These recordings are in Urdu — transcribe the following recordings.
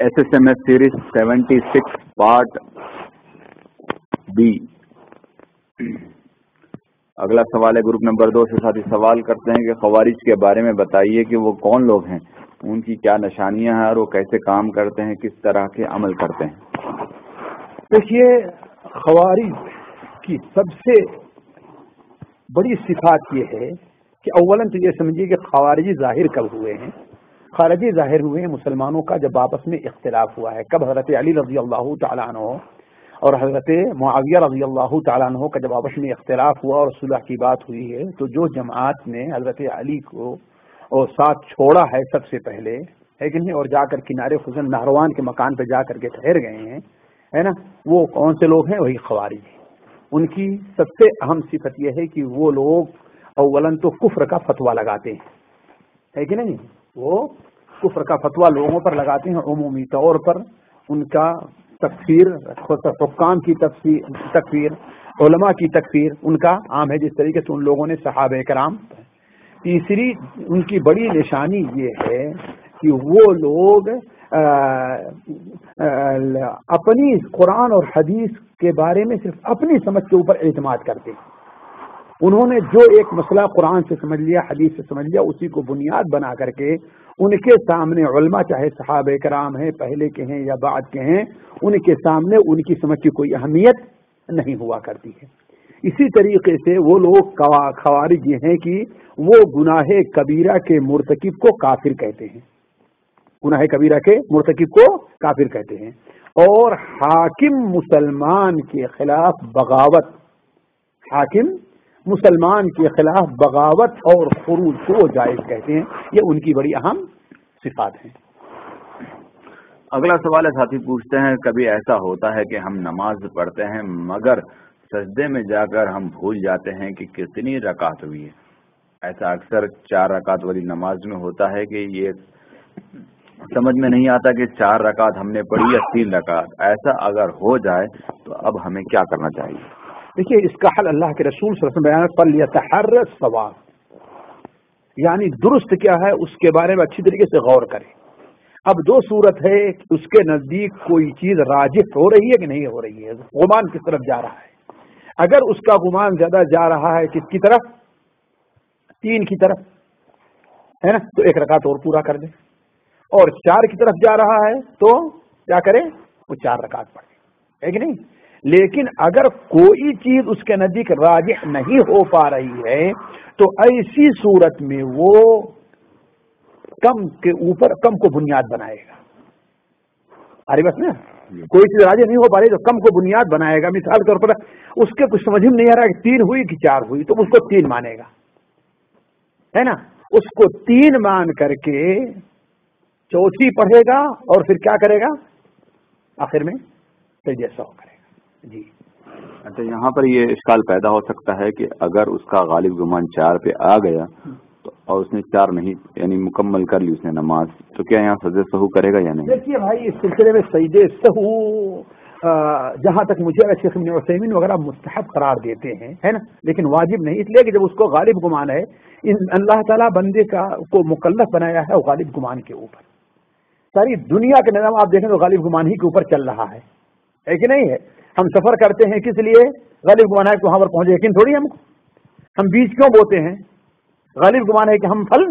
S S M S series seventy six part B اگلا سوال ہے گروپ نمبر دو سے ساتھی سوال کرتے ہیں کہ خوارج کے بارے میں بتائیے کہ وہ کون لوگ ہیں؟ ان کی کیا نشانیاں ہیں اور وہ کیسے کام کرتے ہیں؟ کس طرح کے عمل کرتے ہیں؟ دیکھیے، خوارج کی سب سے بڑی صفات یہ ہے کہ اولن تو یہ سمجھیے کہ خوارجی ظاہر کب ہوئے ہیں؟ خارجی ظاہر ہوئے مسلمانوں کا جب آپس میں اختلاف ہوا ہے۔ کب حضرت علی رضی اللہ تعالیٰ عنہ اور حضرت معاویہ رضی اللہ تعالیٰ عنہ کا جب آپس میں اختلاف ہوا اور صلح کی بات ہوئی ہے، تو جو جماعت نے حضرت علی کو اور ساتھ چھوڑا ہے سب سے پہلے، ہے کہ نہیں؟ اور جا کر کنارے حسن نہروان کے مکان پہ جا کر کے ٹھہر گئے ہیں، ہے نا؟ وہ کون سے لوگ ہیں؟ وہی خواری ان کی سب سے اہم صفت یہ ہے کہ وہ لوگ اولن تو کفر کا فتوا لگاتے ہیں۔ ہے کہ نہیں؟ وہ کفر کا فتوا لوگوں پر لگاتے ہیں عمومی طور پر، ان کا تکفیر، حکام کی تکفیر علماء کی تکفیر ان کا عام ہے، جس طریقے سے ان لوگوں نے صحابہ کرام تیسری ان کی بڑی نشانی یہ ہے کہ وہ لوگ اپنی قرآن اور حدیث کے بارے میں صرف اپنی سمجھ کے اوپر اعتماد کرتے ہیں۔ انہوں نے جو ایک مسئلہ قرآن سے سمجھ لیا، حدیث سے سمجھ لیا، اسی کو بنیاد بنا کر کے ان کے سامنے علماء چاہے صحابہ کرام ہیں، پہلے کے ہیں یا بعد کے ہیں، ان کے سامنے ان کی سمجھ کی کوئی اہمیت نہیں ہوا کرتی ہے۔ اسی طریقے سے وہ لوگ خوارج یہ ہیں کہ وہ گناہ کبیرہ کے مرتکب کو کافر کہتے ہیں۔ گناہ کبیرہ کے مرتکب کو کافر کہتے ہیں۔ اور حاکم مسلمان کے خلاف بغاوت، حاکم مسلمان کے خلاف بغاوت اور خروج کو جائز کہتے ہیں، یہ ان کی بڑی اہم صفات ہیں۔ اگلا سوال ہے، ساتھی، پوچھتے ہیں، کبھی ایسا ہوتا ہے کہ ہم نماز پڑھتے ہیں مگر سجدے میں جا کر ہم بھول جاتے ہیں کہ کتنی رکعت ہوئی ہے۔ ایسا اکثر چار رکعت والی نماز میں ہوتا ہے کہ یہ سمجھ میں نہیں آتا کہ چار رکعت ہم نے پڑھی یا تین رکعت۔ ایسا اگر ہو جائے تو اب ہمیں کیا کرنا چاہیے؟ دیکھیے، اس کا حل اللہ کے رسول صلی اللہ علیہ وسلم بیان ہر سوال یعنی درست کیا ہے، اس کے بارے میں اچھی طریقے سے غور کرے اب دو صورت ہے اس کے نزدیک کوئی چیز راجف ہو رہی ہے کہ نہیں ہو رہی ہے۔ غمان کس طرف جا رہا ہے؟ اگر اس کا گمان زیادہ جا رہا ہے کس کی طرف؟ تین کی طرف۔ ہے نا؟ تو ایک رکعت اور پورا کر دے اور چار کی طرف جا رہا ہے تو کیا کرے وہ چار رکعت پڑھے ہے کہ نہیں؟ لیکن اگر کوئی چیز اس کے نزدیک راجح نہیں ہو پا رہی ہے تو ایسی صورت میں وہ کم کے اوپر کم کو بنیاد بنائے گا۔ ارے بس نا کوئی چیز راجی نہیں ہو پا رہی تو کم کو بنیاد بنائے گا۔ مثال کے طور پر اس کے کچھ سمجھ میں نہیں آ رہا کہ تین ہوئی کہ چار ہوئی تو اس کو تین مانے گا۔ ہے نا؟ اس کو تین مان کر کے چوتھی پڑھے گا اور پھر کیا کرے گا؟ آخر میں جیسا ہو کرے جی۔ اچھا یہاں پر یہ اشکال پیدا ہو سکتا ہے کہ اگر اس کا غالب گمان چار پہ آ گیا تو اور اس نے چار نہیں یعنی مکمل کر لی اس نے نماز تو کیا یہاں سجدے سہو کرے گا یا نہیں؟ دیکھیے بھائی اس سلسلے میں سجدے سہو جہاں تک مجھے شیخ وسیمین وغیرہ مستحب قرار دیتے ہیں ہے نا؟ لیکن واجب نہیں اس لیے کہ جب اس کو غالب گمان ہے اللہ تعالیٰ بندے کا کو مکلف بنایا ہے غالب گمان کے اوپر۔ ساری دنیا کا نظام آپ دیکھیں تو غالب گمان ہی کے اوپر چل رہا ہے ہے کہ نہیں ہے؟ ہم سفر کرتے ہیں کس لیے؟ غالب گمان ہے کہ وہاں پر پہنچے، یقین تھوڑی ہم ہم بیچ کیوں بوتے ہیں؟ غالب گمان ہے کہ ہم پھل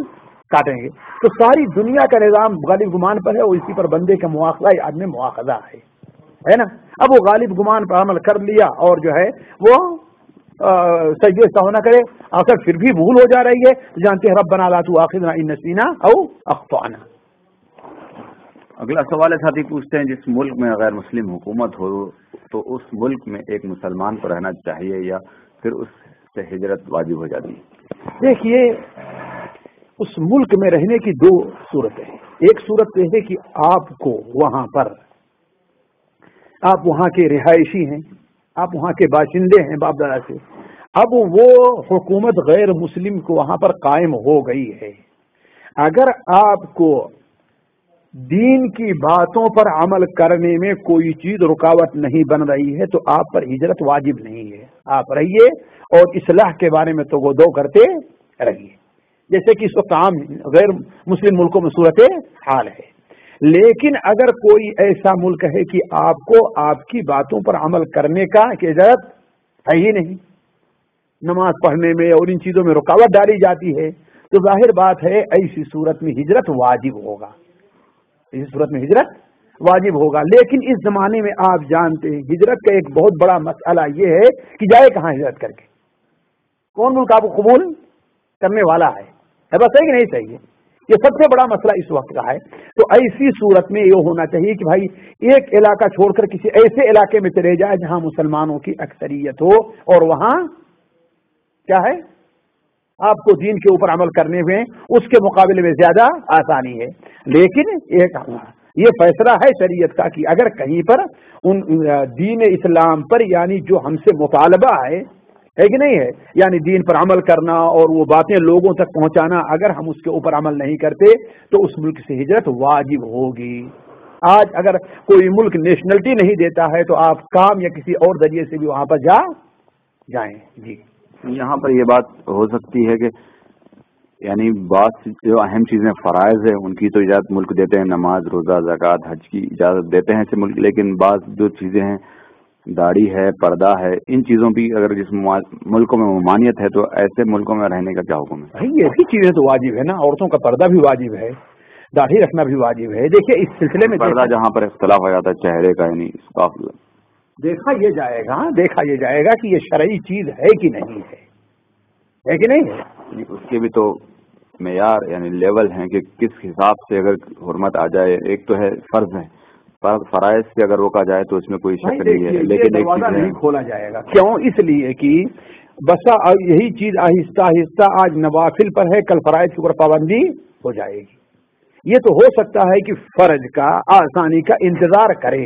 کاٹیں گے۔ تو ساری دنیا کا نظام غالب گمان پر ہے اور اسی پر بندے کا مواخذہ آدمی مواخذہ ہے۔ ہے نا؟ اب وہ غالب گمان پر عمل کر لیا اور جو ہے وہ سجدے سا ہونا کرے، آخر پھر بھی بھول ہو جا رہی ہے۔ جانتے ہیں رب بنا لا تو آخر نسینا او اخوانا اگلا سوال ہے، ساتھی، پوچھتے ہیں جس ملک میں غیر مسلم حکومت ہو تو اس ملک میں ایک مسلمان کو رہنا چاہیے یا پھر اس سے ہجرت واجب ہو جاتی ہے؟ دیکھیے، اس ملک میں رہنے کی دو صورتیں ایک صورت یہ ہے کہ آپ کو وہاں پر، آپ وہاں کے رہائشی ہیں، آپ وہاں کے باشندے ہیں باپ دادا سے، اب وہ حکومت غیر مسلم کو وہاں پر قائم ہو گئی ہے۔ اگر آپ کو دین کی باتوں پر عمل کرنے میں کوئی چیز رکاوٹ نہیں بن رہی ہے، تو آپ پر ہجرت واجب نہیں ہے۔ آپ رہیے اور اصلاح کے بارے میں تو وہ دو کرتے رہیے۔ جیسے کہ اس وقت عام غیر مسلم ملکوں میں صورت حال ہے۔ لیکن اگر کوئی ایسا ملک ہے کہ آپ کو آپ کی باتوں پر عمل کرنے کا اجازت ہے ہی نہیں، نماز پڑھنے میں اور ان چیزوں میں رکاوٹ ڈالی جاتی ہے، تو ظاہر بات ہے ایسی صورت میں ہجرت واجب ہوگا۔ ایسی صورت میں ہجرت واجب ہوگا۔ لیکن اس زمانے میں آپ جانتے ہیں، ہجرت کا ایک بہت بڑا مسئلہ یہ ہے کہ جائے کہاں ہجرت کر کے۔ کون ملک آپ کو قبول کرنے والا ہے؟ بس صحیح نہیں صحیح ہے؟ یہ سب سے بڑا مسئلہ اس وقت کا ہے۔ تو ایسی صورت میں یہ ہونا چاہیے کہ بھائی، ایک علاقہ چھوڑ کر کسی ایسے علاقے میں چلے جائے جہاں مسلمانوں کی اکثریت ہو اور وہاں کیا ہے؟ آپ کو دین کے اوپر عمل کرنے میں اس کے مقابلے میں زیادہ آسانی ہے۔ لیکن ایک یہ فیصلہ ہے شریعت کا کہ اگر کہیں پر ان دین اسلام پر یعنی جو ہم سے مطالبہ ہے ہے کہ نہیں ہے؟ یعنی دین پر عمل کرنا اور وہ باتیں لوگوں تک پہنچانا، اگر ہم اس کے اوپر عمل نہیں کرتے تو اس ملک سے ہجرت واجب ہوگی۔ آج اگر کوئی ملک نیشنلٹی نہیں دیتا ہے تو آپ کام یا کسی اور ذریعے سے بھی وہاں پر جا، جائیں۔ جی۔ یہاں پر یہ بات ہو سکتی ہے کہ یعنی بعض جو اہم چیزیں فرائض ہیں ان کی تو اجازت ملک دیتے ہیں نماز روزہ زکوٰۃ حج کی اجازت دیتے ہیں ایسے ملک لیکن بعض جو چیزیں ہیں داڑھی ہے پردہ ہے ان چیزوں کی اگر جس ملکوں میں ممانعت ہے تو ایسے ملکوں میں رہنے کا کیا حکم ہے؟ ایسی چیزیں تو واجب ہے نا عورتوں کا پردہ بھی واجب ہے داڑھی رکھنا بھی واجب ہے۔ دیکھیے اس سلسلے میں پردہ جہاں پر اختلاف ہو جاتا ہے چہرے کا یعنی دیکھا یہ جائے گا دیکھا یہ جائے گا کہ یہ شرعی چیز ہے کہ نہیں ہے۔ ہے کہ نہیں یعنی اس کے بھی تو معیار یعنی لیول ہیں کہ کس حساب سے اگر حرمت آ جائے ایک تو ہے فرض ہے۔ فرائض سے اگر روکا جائے تو اس میں کوئی شک نہیں ہے۔ لیکن نہیں کھولا جائے گا۔ کیوں؟ اس لیے کہ بسا یہی چیز آہستہ آہستہ آج نوافل پر ہے کل فرائض کے اوپر پابندی ہو جائے گی۔ یہ تو ہو سکتا ہے کہ فرض کا آسانی کا انتظار کرے۔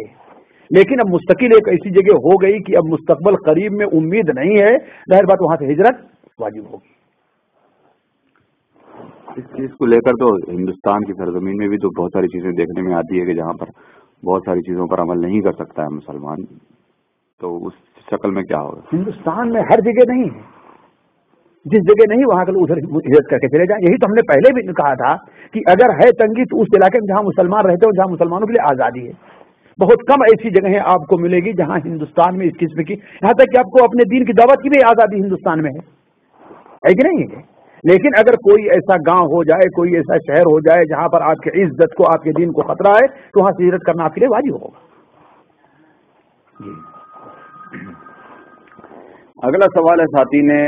لیکن اب مستقل ایک ایسی جگہ ہو گئی کہ اب مستقبل قریب میں امید نہیں ہے ظاہر بات وہاں سے ہجرت واجب ہوگی۔ اس چیز کو لے کر تو ہندوستان کی سرزمین میں بھی تو بہت ساری چیزیں دیکھنے میں آتی ہے کہ جہاں پر بہت ساری چیزوں پر عمل نہیں کر سکتا ہے مسلمان۔ تو اس شکل میں کیا ہوگا؟ ہندوستان میں ہر جگہ نہیں ہے۔ جس جگہ نہیں وہاں کا ادھر ہجرت کر کے چلے جائیں۔ یہی تو ہم نے پہلے بھی کہا تھا کہ اگر ہے تنگی تو اس علاقے میں جہاں مسلمان رہتے ہو جہاں مسلمانوں کے لیے آزادی ہے۔ بہت کم ایسی جگہیں آپ کو ملے گی جہاں ہندوستان میں اس قسم کی، یہاں تک کہ آپ کو اپنے دین کی دعوت کی بھی آزادی ہندوستان میں ہے۔ کہ نہیں ہے؟ لیکن اگر کوئی ایسا گاؤں ہو جائے، کوئی ایسا شہر ہو جائے جہاں پر آپ کی عزت کو، آپ کے دین کو خطرہ ہے، تو وہاں سے ہجرت کرنا آپ کے لیے واجب ہوگا۔ جی اگلا سوال ہے ساتھی نے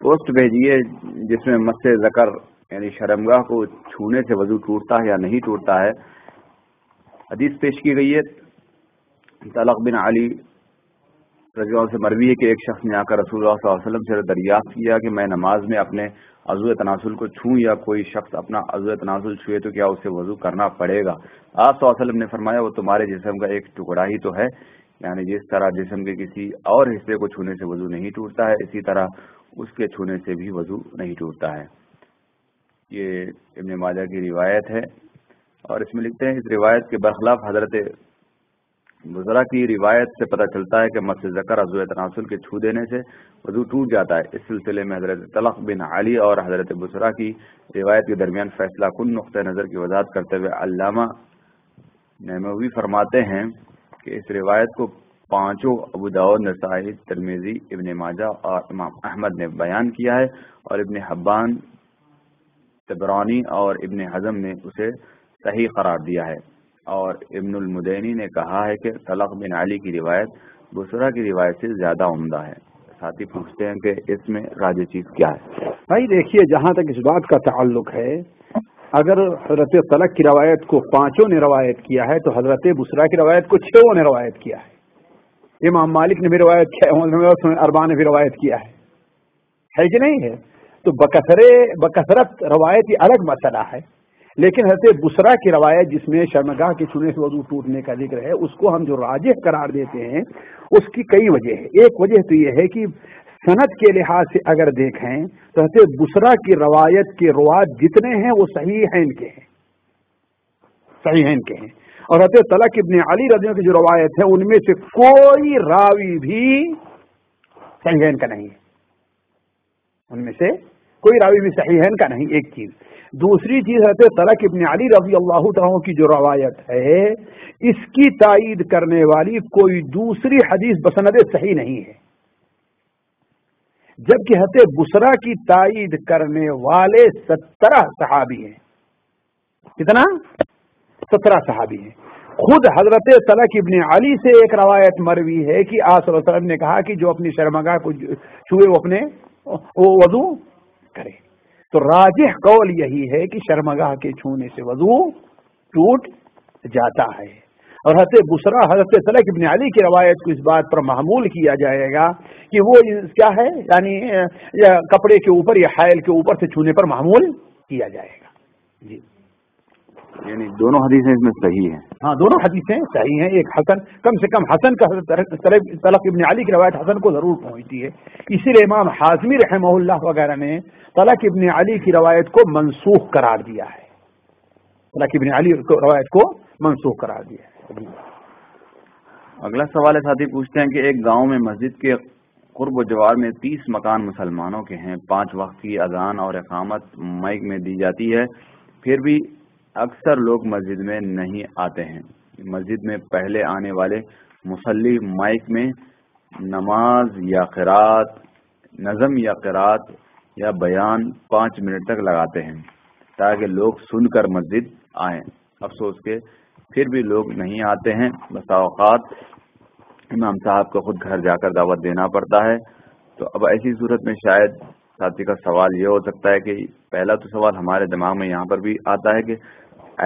پوسٹ بھیجی ہے جس میں مس زکر یعنی شرمگاہ کو چھونے سے وضو ٹوٹتا ہے یا نہیں ٹوٹتا ہے۔ حدیث پیش کی گئی ہے۔ طلق بن علی رضی اللہ سے مروی ہے کہ ایک شخص نے آ کر رسول اللہ صلی اللہ علیہ وسلم سے دریافت کیا کہ میں نماز میں اپنے عزو تناسل کو چھوں یا کوئی شخص اپنا عزو تناسل چھوئے تو کیا اسے وضو کرنا پڑے گا؟ آپ صلی اللہ علیہ وسلم نے فرمایا وہ تمہارے جسم کا ایک ٹکڑا ہی تو ہے۔ یعنی جس طرح جسم کے کسی اور حصے کو چھونے سے وضو نہیں ٹوٹتا ہے، اسی طرح اس کے چھونے سے بھی وضو نہیں ٹوٹتا ہے۔ یہ ابن ماجہ کی روایت ہے۔ اور اس میں لکھتے ہیں اس روایت کے برخلاف حضرت بزرا کی روایت سے پتہ چلتا ہے کہ مسجد ذکر حضرت تناسل کے چھو دینے سے وضو ٹوٹ جاتا ہے۔ اس سلسلے میں حضرت طلق بن علی اور حضرت بسرا کی روایت کے درمیان فیصلہ کن نقطۂ نظر کی وضاحت کرتے ہوئے علامہ نعموی فرماتے ہیں کہ اس روایت کو پانچوں ابوداؤ نسائی ترمیزی ابن ماجہ اور امام احمد نے بیان کیا ہے اور ابن حبان، تبرانی اور ابن حزم نے اسے صحیح قرار دیا ہے۔ اور ابن المدینی نے کہا ہے کہ طلق بن علی کی روایت بسرا کی روایت سے زیادہ عمدہ ہے۔ ساتھی پوچھتے ہیں کہ اس میں راج چیز کیا ہے؟ بھائی دیکھیے، جہاں تک اس بات کا تعلق ہے، اگر حضرت طلق کی روایت کو پانچوں نے روایت کیا ہے، تو حضرت بسرا کی روایت کو چھوں نے روایت کیا ہے۔ امام مالک نے بھی روایت کیا اربا نے بھی روایت کیا ہے۔ ہے کہ نہیں ہے؟ تو بکثرے، بکثرت روایت یہ الگ مسئلہ ہے۔ لیکن حضرت بسرا کی روایت جس میں شرمگاہ کے چونے سے وضو ٹوٹنے کا ذکر ہے، اس کو ہم جو راجح قرار دیتے ہیں، اس کی کئی وجہ ہے ایک وجہ تو یہ ہے کہ صنعت کے لحاظ سے اگر دیکھیں تو حضرت بسرا کی روایت کے روایت جتنے ہیں، وہ صحیح ہیں ان کے ہیں۔ صحیح ہیں ان کے ہیں۔ اور حضرت طلق ابن علی رضیوں کی جو روایت ہے، ان میں سے کوئی راوی بھی صحیح کا نہیں ہے۔ ان میں سے کوئی راوی بھی صحیح ہے، ان کا نہیں، ایک چیز۔ دوسری چیز ہے طلق ابن علی رضی اللہ تعالیٰ کی جو روایت ہے، اس کی تائید کرنے والی کوئی دوسری حدیث بسند صحیح نہیں ہے۔ جبکہ حت بسرا کی تائید کرنے والے سترہ صحابی ہیں۔ کتنا؟ سترہ صحابی ہیں۔ خود حضرت طلق ابن علی سے ایک روایت مروی ہے کہ آس وسلم نے کہا کہ جو اپنی شرمگاہ کو چھوئے وہ اپنے وہ وضو کرے تو راجح قول یہی ہے کہ شرمگاہ کے چھونے سے وضو ٹوٹ جاتا ہے۔ اور حضرت بسرا، حضرت طلق ابن علی کی روایت کو اس بات پر معمول کیا جائے گا کہ وہ کیا ہے یعنی کپڑے کے اوپر یا حائل کے اوپر سے چھونے پر معمول کیا جائے گا۔ جی۔ یعنی دونوں حدیثیں اس میں صحیح ہیں۔ ہاں دونوں حدیثیں صحیح ہیں۔ ایک حسن کم سے کم حسن کا طلق ابن علی کی روایت حسن کو ضرور پہنچتی ہے۔ اسی لیے امام حاضمی رحمہ اللہ وغیرہ نے طلق ابن علی کی روایت کو منسوخ قرار دیا ہے۔ طلق ابن علی روایت کو منسوخ قرار دیا ہے۔ اگلا سوال ہے ساتھی پوچھتے ہیں کہ ایک گاؤں میں مسجد کے قرب و جوار میں تیس مکان مسلمانوں کے ہیں۔ پانچ وقت کی اذان اور اقامت مائک میں دی جاتی ہے۔ پھر بھی اکثر لوگ مسجد میں نہیں آتے ہیں۔ مسجد میں پہلے آنے والے مسلی مائک میں نماز یا قرات نظم یا قرات یا بیان پانچ منٹ تک لگاتے ہیں تاکہ لوگ سن کر مسجد آئیں۔ افسوس کے پھر بھی لوگ نہیں آتے ہیں۔ بسا اوقات امام صاحب کو خود گھر جا کر دعوت دینا پڑتا ہے۔ تو اب ایسی صورت میں شاید ساتھی کا سوال یہ ہو سکتا ہے کہ پہلا تو سوال ہمارے دماغ میں یہاں پر بھی آتا ہے کہ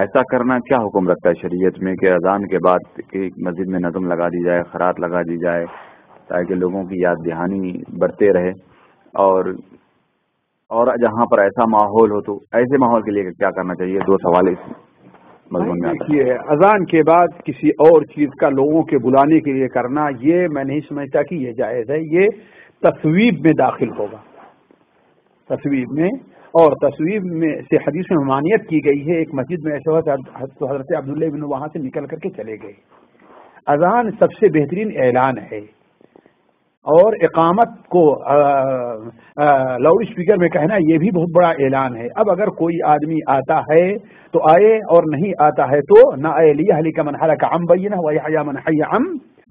ایسا کرنا کیا حکم رکھتا ہے شریعت میں کہ اذان کے بعد مسجد میں نظم لگا دی جائے خرات لگا دی جائے، تاکہ لوگوں کی یاد دہانی بڑھتے رہے؟ اور اور جہاں پر ایسا ماحول ہو تو ایسے ماحول کے لیے کیا کرنا چاہیے؟ دو سوال اس مضمون میں دیکھیے اذان کے بعد کسی اور چیز کا لوگوں کے بلانے کے لیے کرنا، یہ میں نہیں سمجھتا کہ یہ جائز ہے، یہ تصویب میں داخل ہوگا۔ تصویب میں اور تصویر میں سے حدیث میں ممانعت کی گئی ہے، ایک مسجد میں ایسا ہوا حضرت عبداللہ بن وہاں سے نکل کر کے چلے گئے۔ اذان سب سے بہترین اعلان ہے۔ اور اقامت کو لاؤڈ اسپیکر میں کہنا یہ بھی بہت بڑا اعلان ہے۔ اب اگر کوئی آدمی آتا ہے تو آئے اور نہیں آتا ہے تو نہ آئے لیا کا منہارا کا ام بینا وہ منحیا ام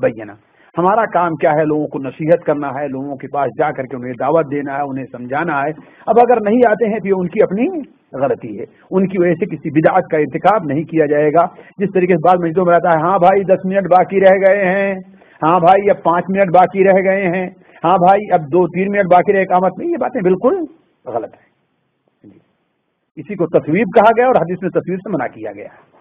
بینا ہمارا کام کیا ہے؟ لوگوں کو نصیحت کرنا ہے، لوگوں کے پاس جا کر کے انہیں دعوت دینا ہے، انہیں سمجھانا ہے۔ اب اگر نہیں آتے ہیں تو یہ ان کی اپنی غلطی ہے۔ ان کی وجہ سے کسی بدعت کا انتخاب نہیں کیا جائے گا۔ جس طریقے سے بعض مسجدوں میں رہتا ہے ہاں بھائی، دس منٹ باقی رہ گئے ہیں۔ ہاں بھائی، اب پانچ منٹ باقی رہ گئے ہیں۔ ہاں بھائی، اب دو تین منٹ باقی رہے کامت نہیں یہ باتیں بالکل غلط ہیں۔ جی۔ اسی کو تصویر کہا گیا اور حدیث میں تصویر سے منع کیا گیا۔